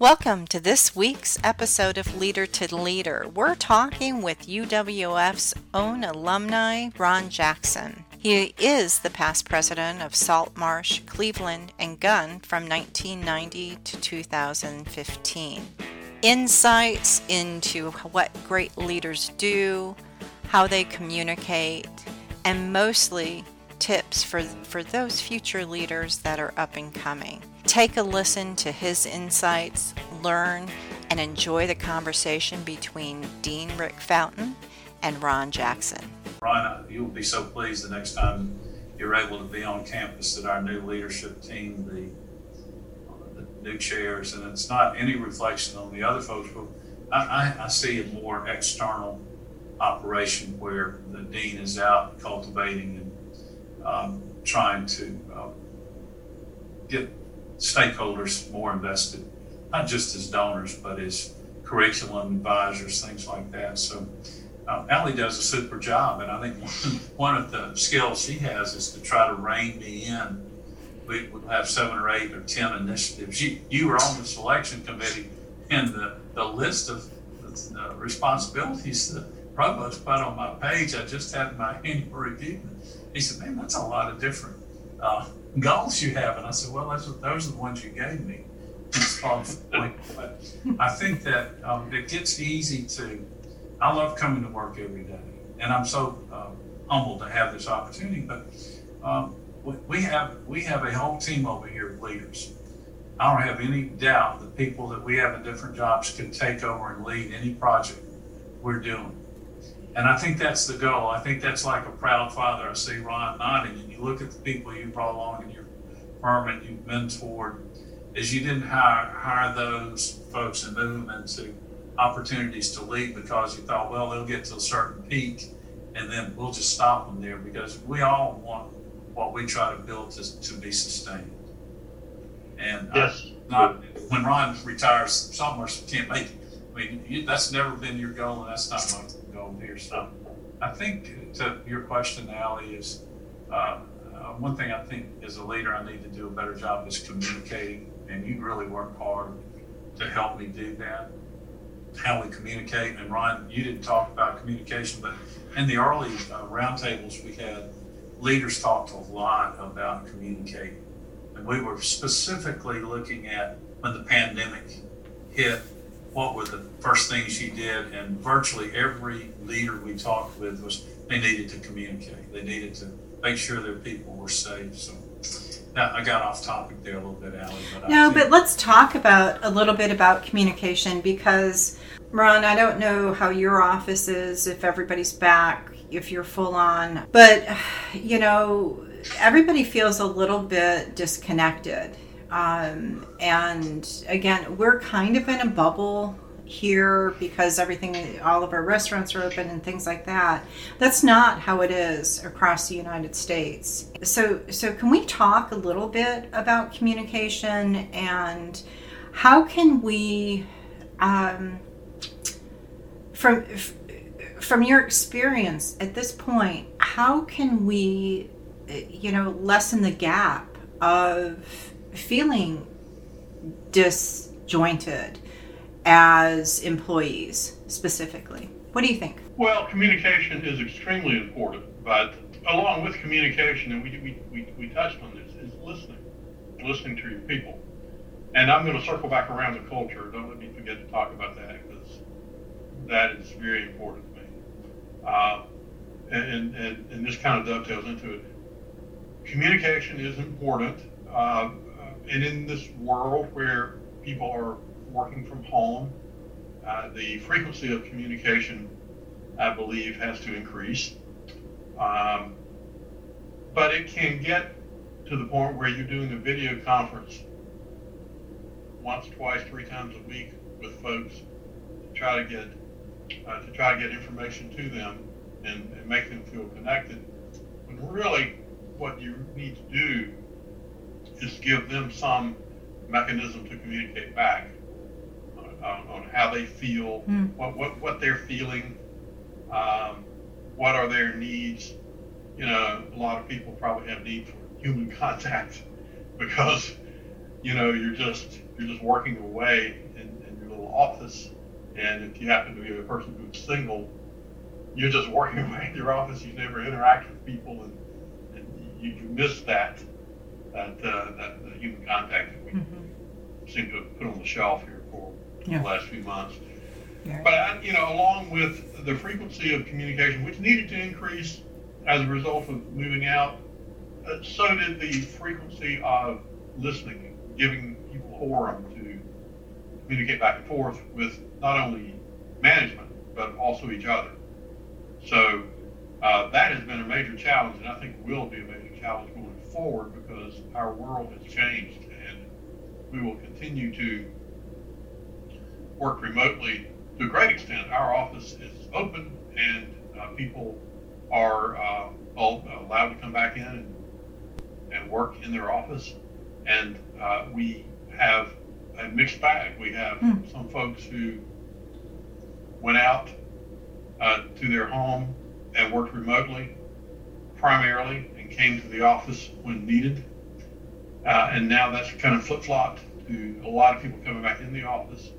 Welcome to this week's episode of Leader to Leader. We're talking with UWF's own alumni, Ron Jackson. He is the past president of Saltmarsh, Cleveland, and Gund from 1990 to 2015. Insights into what great leaders do, how they communicate, and mostly tips for, for those future leaders that are up and coming. Take a listen to his insights, learn, and enjoy the conversation between Dean Rick Fountain and Ron Jackson. Ron, you'll be so pleased the next time you're able to be on campus that our new leadership team, the, the new chairs, and it's not any reflection on the other folks, but I, I, I see a more external operation where the dean is out cultivating and um, trying to uh, get stakeholders more invested, not just as donors, but as curriculum advisors, things like that. So uh, Allie does a super job, and I think one, of the skills she has is to try to rein me in. We would have seven or eight or ten initiatives. You, you were on the selection committee, and the, the list of the responsibilities the provost put on my page, I just had my annual review. He said, "Man, that's a lot of different uh, goals you have. And I said, well, those are the ones you gave me. but I think that um, it gets easy to, I love coming to work every day. And I'm so uh, humbled to have this opportunity. But um, we have we have a whole team over here of leaders. I don't have any doubt that people that we have in different jobs can take over and lead any project we're doing. And I think that's the goal. I think that's like a proud father. I see Ron nodding, and you look at the people you brought along in your firm and you've mentored, is you didn't hire, hire those folks and move them into opportunities to lead because you thought, well, they'll get to a certain peak and then we'll just stop them there because we all want what we try to build to, to be sustained. And yes. I, not when Ron retires, somewhere can't make it. I mean, you, that's never been your goal, and that's not my here. So I think to your question, Allie, is uh, uh, one thing I think as a leader I need to do a better job is communicating, and you really work hard to help me do that. How we communicate, and Ryan, you didn't talk about communication, but in the early uh, roundtables we had, leaders talked a lot about communicating, and we were specifically looking at when the pandemic hit what were the first things you did, and virtually every leader we talked with was they needed to communicate. They needed to make sure their people were safe. So now I got off topic there a little bit, Allie. But no, but let's talk about a little bit about communication because Ron, I don't know how your office is if everybody's back, if you're full on, but you know, everybody feels a little bit disconnected um, and again, we're kind of in a bubble here because everything, all of our restaurants are open and things like that. That's not how it is across the United States. So, so can we talk a little bit about communication and how can we, um, from from your experience at this point, how can we, you know, lessen the gap of feeling disjointed as employees specifically. What do you think? Well, communication is extremely important, but along with communication, and we, we, we, we touched on this, is listening, listening to your people. And I'm going to circle back around to culture. Don't let me forget to talk about that because that is very important to me. Uh, and, and, and this kind of dovetails into it. Communication is important. Uh, and in this world where people are working from home, uh, the frequency of communication, I believe, has to increase. Um, but it can get to the point where you're doing a video conference once, twice, three times a week with folks to try to get uh, to try to get information to them and, and make them feel connected. When really, what you need to do is give them some mechanism to communicate back on, on how they feel, mm. what, what, what they're feeling, um, what are their needs. You know, a lot of people probably have need for human contact because, you know, you're just you're just working away in, in your little office, and if you happen to be a person who's single, you're just working away in your office. You never interact with people, and, and you, you miss that that, uh, that, that human contact that we mm-hmm. seem to have put on the shelf here for yeah. the last few months. Right. But I, you know, along with the frequency of communication, which needed to increase as a result of moving out, uh, so did the frequency of listening, giving people forum to communicate back and forth with not only management but also each other. So uh, that has been a major challenge, and I think will be a major challenge going forward because our world has changed, and we will continue to work remotely to a great extent. Our office is open, and uh, people are uh, allowed to come back in and, and work in their office. And uh, we have a mixed bag. We have mm. some folks who went out uh, to their home and worked remotely primarily and came to the office when needed. Uh, and now that's kind of flip flopped to a lot of people coming back in the office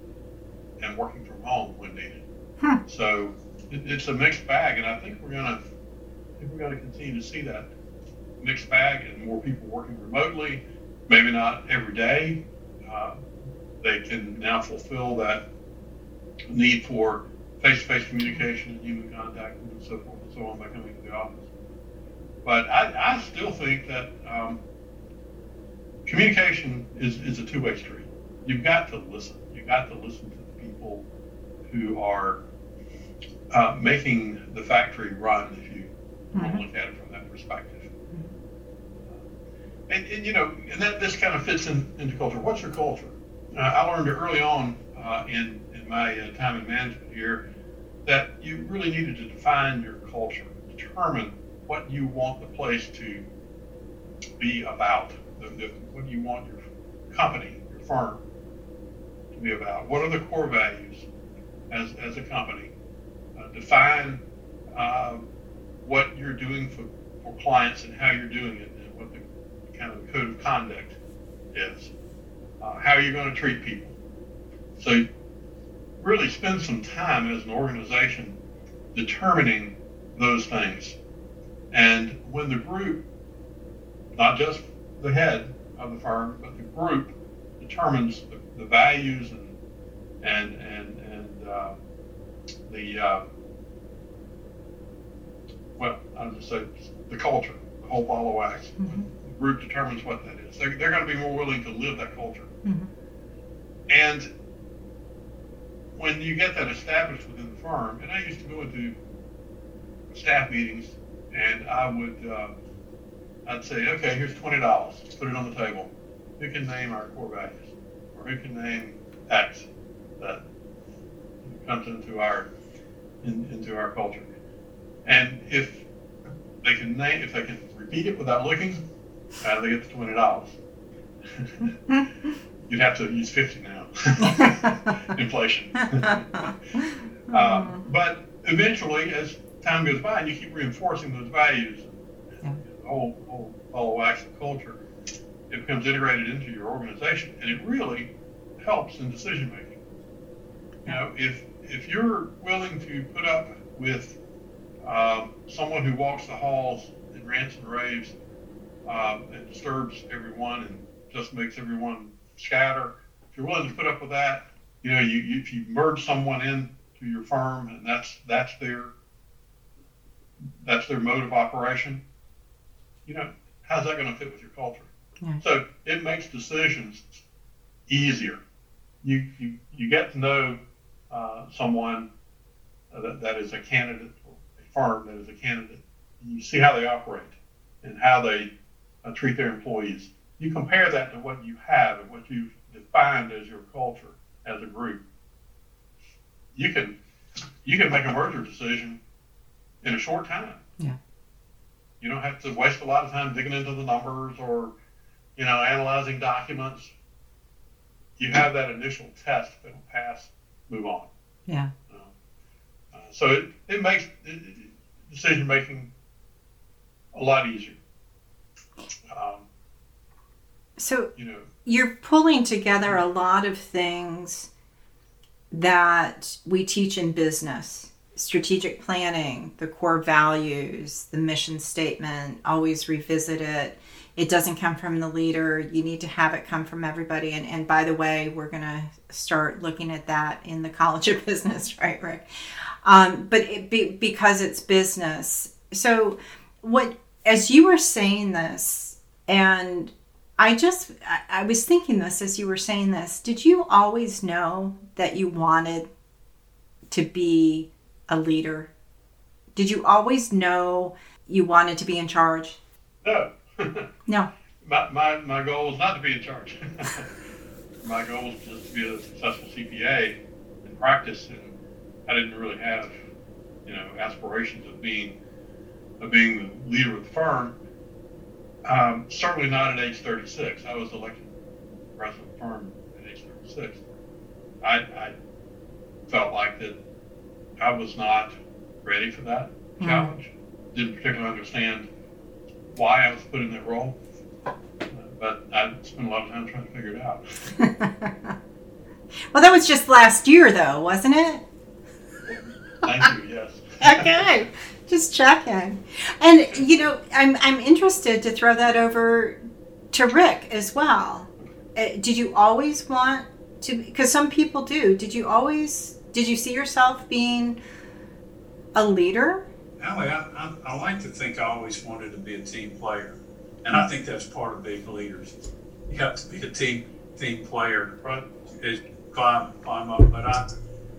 and working from home when needed. Hmm. So it, it's a mixed bag, and I think we're gonna I think we're gonna continue to see that mixed bag and more people working remotely. Maybe not every day. Uh, they can now fulfill that need for face-to-face communication and human contact and so forth so on by coming to the office. But I, I still think that um, communication is, is a two-way street. You've got to listen. You've got to listen to the people who are uh, making the factory run, if you mm-hmm. look at it from that perspective. Mm-hmm. And, and, you know, and that this kind of fits in, into culture. What's your culture? Uh, I learned early on uh, in in my uh, time in management here that you really needed to define your culture, determine what you want the place to be about, the, the, what do you want your company, your firm to be about, what are the core values as, as a company, uh, define uh, what you're doing for, for clients and how you're doing it and what the kind of code of conduct is, uh, how you're going to treat people. So really spend some time as an organization determining those things and when the group, not just the head of the firm, but the group determines the, the values and and and and uh, the uh, well, I'll just say the culture, the whole ball of wax. Mm-hmm. The group determines what that is. They're, they're going to be more willing to live that culture. Mm-hmm. And when you get that established within the firm, and I used to go into staff meetings and I would, uh, I'd say, okay, here's twenty dollars. Put it on the table. Who can name our core values, or who can name X that comes into our in, into our culture? And if they can name, if they can repeat it without looking, uh, they get the twenty dollars. You'd have to use fifty now. Inflation. uh, but eventually, as time goes by and you keep reinforcing those values, yeah. the whole, whole follow wax culture, it becomes integrated into your organization and it really helps in decision making. You know, if if you're willing to put up with um, someone who walks the halls and rants and raves um, and disturbs everyone and just makes everyone scatter, if you're willing to put up with that, you know, you, you if you merge someone in to your firm and that's that's their that's their mode of operation, you know, how's that going to fit with your culture? Yeah. So it makes decisions easier. You you, you get to know uh, someone that, that is a candidate or a firm that is a candidate. You see how they operate and how they uh, treat their employees. You compare that to what you have and what you've defined as your culture as a group. You can you can make a merger decision in a short time. Yeah. You don't have to waste a lot of time digging into the numbers or, you know, analyzing documents. You have that initial test that'll pass, move on. Yeah. Uh, so it, it makes decision making a lot easier. Um, so you know, you're pulling together a lot of things that we teach in business strategic planning, the core values, the mission statement, always revisit it. It doesn't come from the leader. You need to have it come from everybody. And, and by the way, we're going to start looking at that in the College of Business, right, Rick? Um, but it be, because it's business. So, what, as you were saying this, and I just, I, I was thinking this as you were saying this, did you always know that you wanted to be a leader? Did you always know you wanted to be in charge? No. no. My, my, my goal was not to be in charge. my goal was just to be a successful CPA in practice, and I didn't really have, you know, aspirations of being of being the leader of the firm. Um, certainly not at age 36. I was elected president of the firm at age 36. I, I felt like that I was not ready for that mm. challenge. Didn't particularly understand why I was put in that role, but I spent a lot of time trying to figure it out. well, that was just last year, though, wasn't it? Thank you. Yes. okay, just checking. And you know, I'm I'm interested to throw that over to Rick as well. Uh, did you always want to? Because some people do. Did you always? Did you see yourself being a leader? Allie, I, I, I like to think I always wanted to be a team player, and I think that's part of being leaders. You have to be a team team player, climb climb up. But I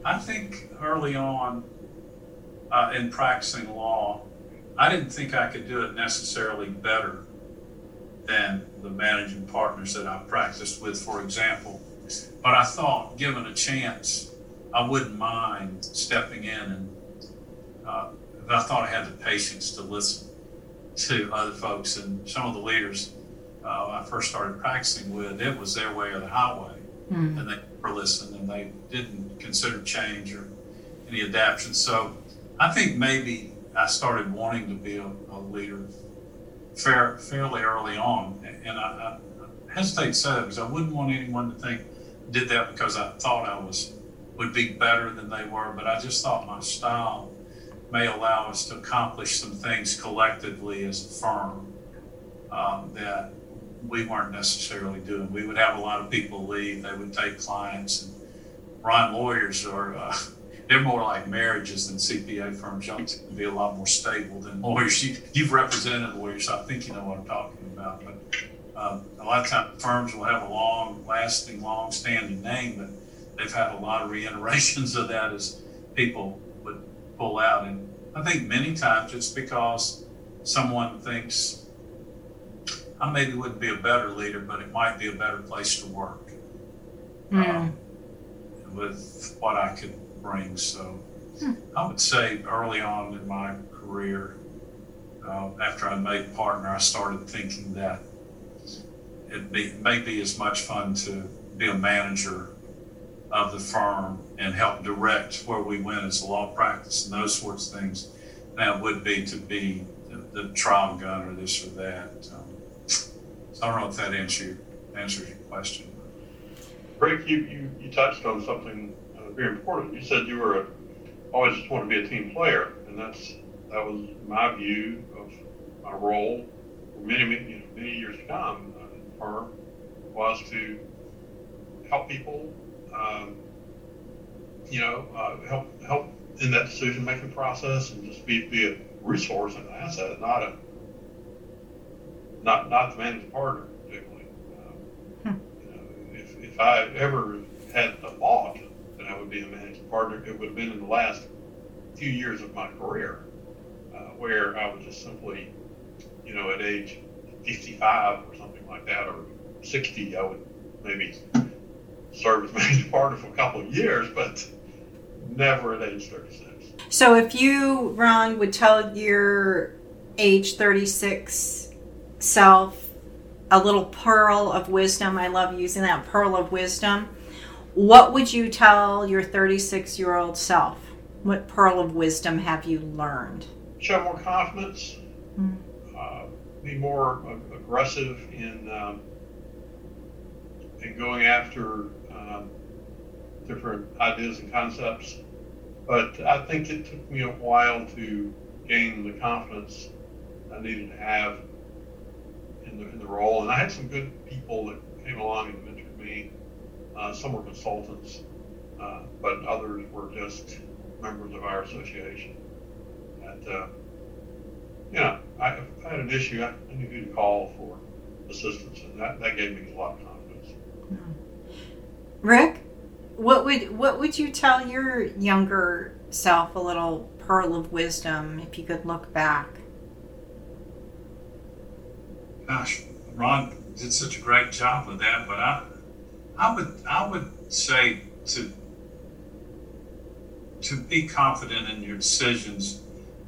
I think early on uh, in practicing law, I didn't think I could do it necessarily better than the managing partners that I practiced with, for example. But I thought, given a chance, I wouldn't mind stepping in and uh, I thought I had the patience to listen to other folks and some of the leaders uh, I first started practicing with. It was their way or the highway, mm. and they were listening and they didn't consider change or any adaptation. So I think maybe I started wanting to be a, a leader fair, fairly early on, and I, I hesitate to say that because I wouldn't want anyone to think I did that because I thought I was would be better than they were, but I just thought my style may allow us to accomplish some things collectively as a firm um, that we weren't necessarily doing. We would have a lot of people leave, they would take clients, and Ron lawyers are. Uh, they're more like marriages than CPA firms. Young can be a lot more stable than lawyers. You, have represented lawyers, so I think you know what I'm talking about. But um, a lot of times firms will have a long lasting, long standing name, but they've had a lot of reiterations of that as people would pull out. And I think many times it's because someone thinks, I maybe wouldn't be a better leader, but it might be a better place to work mm. um, with what I could bring. So hmm. I would say early on in my career, uh, after I made partner, I started thinking that it may be as much fun to be a manager of the firm and help direct where we went as a law practice and those sorts of things than would be to be the, the trial gun or this or that. Um, so I don't know if that answer, answers your question. Rick, you, you, you touched on something very important. You said you were a, always just want to be a team player, and that's that was my view of my role for many many, you know, many years to come uh, in the firm was to help people, um, you know, uh, help help in that decision making process, and just be be a resource and an asset, not a not not the managing partner particularly. Um, hmm. you know, if if I ever had a thought that I would be a managing partner, it would have been in the last few years of my career, uh, where I was just simply, you know, at age 55 or something like that, or 60, I would maybe serve as managing partner for a couple of years, but never at age 36. So if you, Ron, would tell your age 36 self a little pearl of wisdom, I love using that pearl of wisdom what would you tell your 36 year old self? What pearl of wisdom have you learned? Show more confidence, mm. uh, be more aggressive in, um, in going after um, different ideas and concepts. But I think it took me a while to gain the confidence I needed to have in the, in the role. And I had some good people that came along and mentored me. Uh, some were consultants, uh, but others were just members of our association. And, uh, you know, I, I had an issue, I knew who to call for assistance, and that, that gave me a lot of confidence. Rick, what would what would you tell your younger self a little pearl of wisdom if you could look back? Gosh, Ron did such a great job with that, but I, I would, I would say to, to be confident in your decisions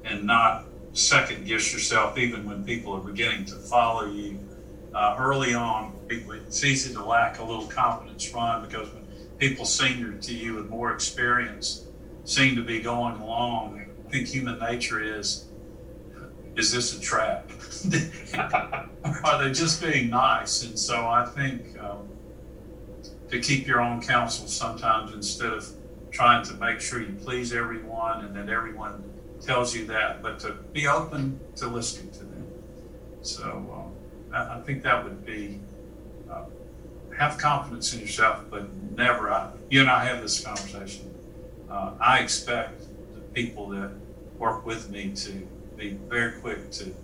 and not second guess yourself, even when people are beginning to follow you. Uh, early on, it's easy to lack a little confidence, Ron, because when people senior to you with more experience seem to be going along, I think human nature is is this a trap? Are they just being nice? And so I think um, to keep your own counsel sometimes instead of trying to make sure you please everyone and that everyone tells you that, but to be open to listening to them. So um, I, think that would be uh, have confidence in yourself, but never. I, you and I have this conversation. Uh, I expect the people that work with me to be very quick to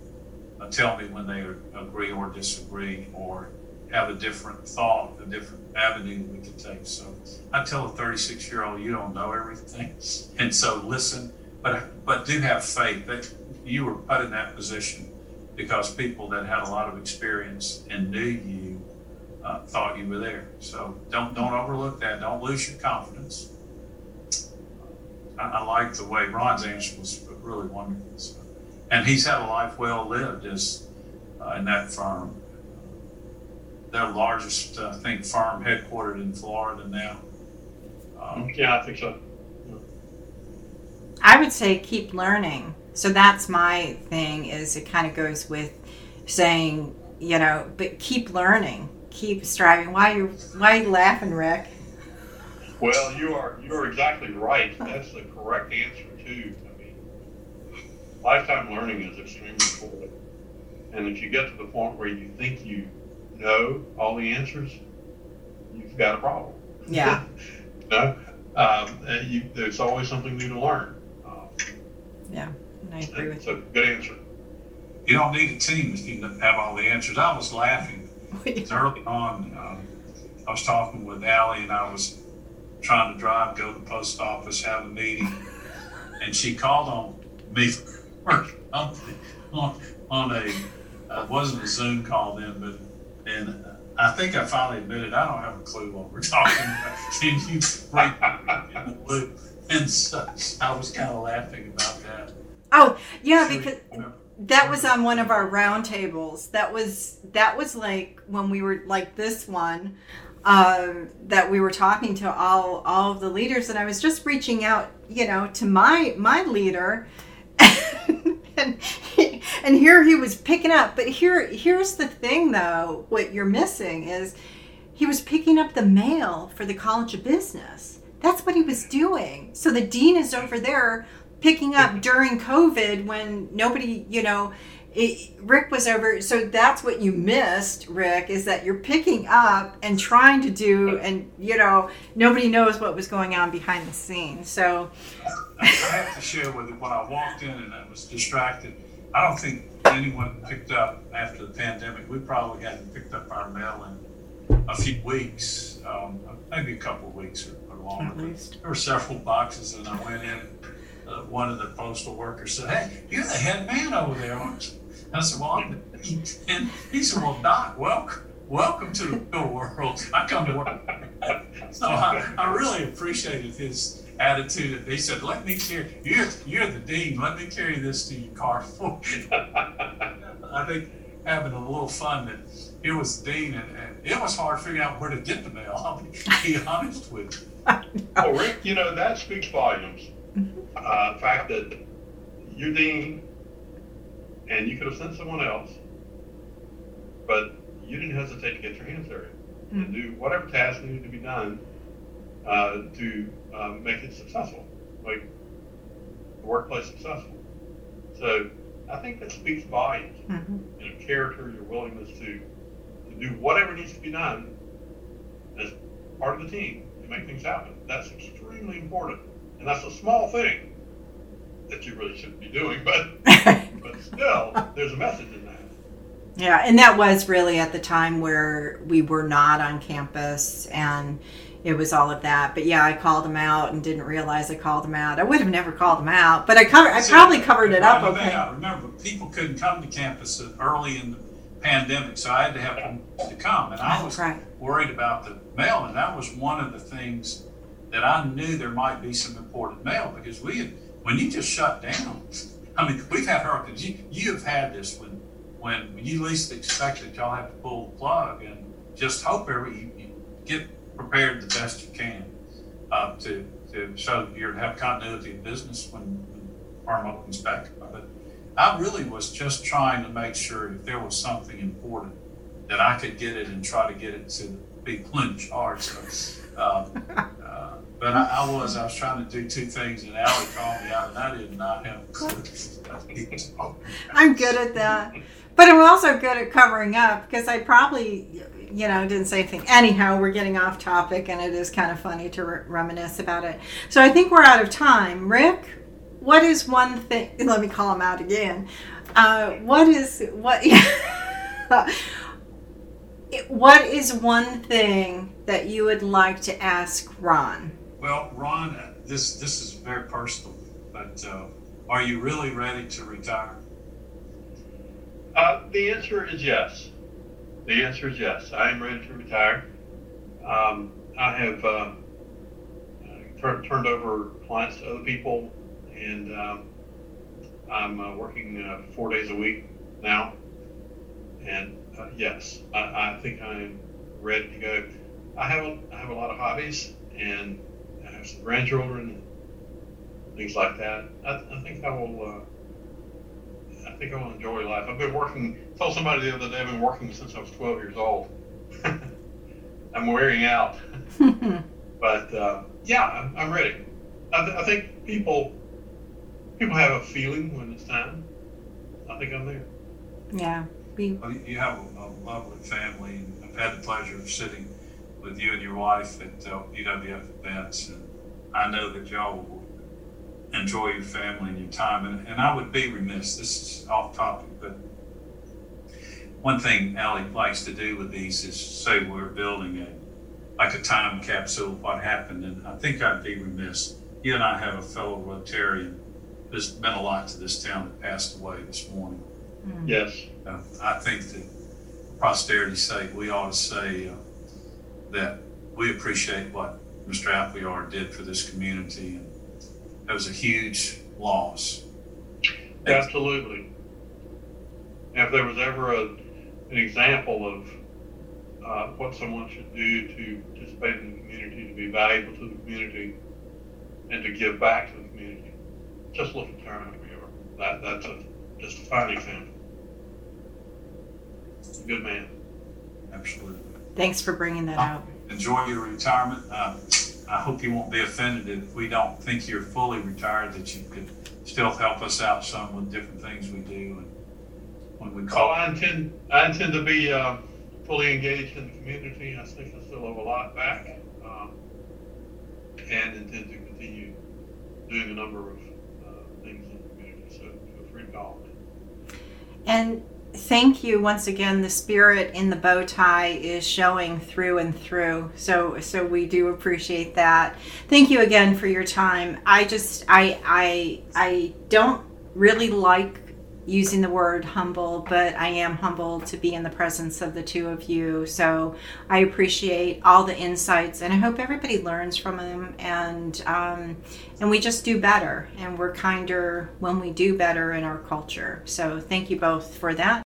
uh, tell me when they agree or disagree or have a different thought, a different avenue we could take. So I tell a 36 year old, you don't know everything. And so listen, but, but do have faith that you were put in that position because people that had a lot of experience and knew you uh, thought you were there. So don't, don't overlook that. Don't lose your confidence. I, I like the way Ron's answer was really wonderful. So and he's had a life well lived as uh, in that firm. Their largest, uh, I think, firm headquartered in Florida now. Um, yeah, I think so. I would say keep learning. So that's my thing. Is it kind of goes with saying, you know, but keep learning, keep striving. Why are you Why are you laughing, Rick? Well, you are you are exactly right. That's the correct answer too I mean, lifetime learning is extremely important. And if you get to the point where you think you know all the answers, you've got a problem. Yeah. no, um, you, there's always something new to learn. Um, yeah, I agree with you. So good answer. You don't need a team if you have all the answers. I was laughing early on. Um, I was talking with Allie, and I was trying to drive, go to the post office, have a meeting, and she called on me on, on, on a, uh, wasn't a Zoom call then, but, and I think I finally admitted I don't have a clue what we're talking about. Can you break in the? And so I was kind of laughing about that. Oh, yeah, because that was on one of our roundtables. That was that was like when we were like this one uh, that we were talking to all all of the leaders, and I was just reaching out, you know, to my my leader and, and here he was picking up. But here, here's the thing, though. What you're missing is he was picking up the mail for the College of Business. That's what he was doing. So the dean is over there picking up during COVID when nobody, you know, it, Rick was over. So that's what you missed, Rick, is that you're picking up and trying to do, and you know, nobody knows what was going on behind the scenes. So I have to share with you when I walked in and I was distracted. I don't think anyone picked up after the pandemic. We probably hadn't picked up our mail in a few weeks, um, maybe a couple of weeks or, or longer. At least. There were several boxes, and I went in. Uh, one of the postal workers said, "Hey, you're the head man over there, aren't you?" I said, "Well, I'm." And he said, "Well, Doc, welcome." Welcome to the real world. I come to work. so I, I really appreciated his attitude. He said, "Let me carry you're you're the dean. Let me carry this to your car for you." I think having a little fun that it was the dean, and, and, it was hard figuring out where to get the mail. I'll be, be honest with you. Well, Rick, you know that speaks volumes. Uh, the fact that you're dean, and you could have sent someone else, but you didn't hesitate to get your hands dirty mm-hmm. and do whatever task needed to be done uh, to um, make it successful, like the workplace successful. So I think that speaks volumes. Mm-hmm. You know, character, your willingness to, to do whatever needs to be done as part of the team to make things happen. That's extremely important. And that's a small thing that you really shouldn't be doing, but but still, there's a message in that. Yeah, and that was really at the time where we were not on campus and it was all of that. But yeah, I called him out and didn't realize I called him out. I would have never called him out, but I covered. I probably covered it up. Okay. I remember people couldn't come to campus early in the pandemic, so I had to have them to come, and I oh, was right. worried about the mail, and that was one of the things that I knew there might be some important mail because we had when you just shut down. I mean, we've had hurricanes. You, you have had this when when you least expect it, y'all have to pull the plug and just hope every you, you get prepared the best you can uh, to, to so you have continuity of business when, when farm opens back up. But I really was just trying to make sure if there was something important that I could get it and try to get it to people in charge. So, uh, but I, I, was I was trying to do two things, and Allie called me out, and I did not have a clue. I'm good at that, but I'm also good at covering up because I probably you know, didn't say anything. Anyhow, we're getting off topic, and it is kind of funny to re- reminisce about it. So I think we're out of time. Rick, what is one thing? Let me call him out again. Uh, what is what? what is one thing that you would like to ask Ron? Well, Ron, uh, this this is very personal, but uh, are you really ready to retire? Uh, the answer is yes. The answer is yes. I am ready to retire. Um, I have uh, tur- turned over clients to other people, and um, I'm uh, working uh, four days a week now. And uh, yes, I, I, think I am ready to go. I have a, I have a lot of hobbies, and have some grandchildren, and things like that. I, I think I will uh, I think I will enjoy life. I've been working. I told somebody the other day I've been working since I was 12 years old. I'm wearing out, but uh, yeah, I'm, I'm ready. I, th- I, think people people have a feeling when it's time. I think I'm there. Yeah. Well, you have a, a lovely family, and I've had the pleasure of sitting with you and your wife at uh, UWF events, and I know that y'all will enjoy your family and your time. And, and I would be remiss, this is off topic, but one thing Allie likes to do with these is say we're building a like a time capsule of what happened. And I think I'd be remiss. You and I have a fellow Rotarian that's been a lot to this town that passed away this morning. Mm. Yes. Uh, I think that posterity's sake, we ought to say uh, that we appreciate what Mr. Appleyard did for this community and that was a huge loss. Absolutely. If there was ever a, an example of uh, what someone should do to participate in the community, to be valuable to the community, and to give back to the community, just look at Terry That, that's a, just a fine example. A good man. Absolutely. Thanks for bringing that uh, Enjoy your retirement. Uh, I hope you won't be offended if we don't think you're fully retired, that you could still help us out some with different things we do. And when we call, oh, I intend I intend to be uh, fully engaged in the community. I think I still have a lot back, um, and intend to continue doing a number of uh, things in the community. So feel free to call me. And thank you once again. The spirit in the bow tie is showing through and through. So so we do appreciate that. Thank you again for your time. I just i i i don't really like using the word humble, but I am humbled to be in the presence of the two of you. So I appreciate all the insights, and I hope everybody learns from them. And um, and we just do better, and we're kinder when we do better in our culture. So thank you both for that.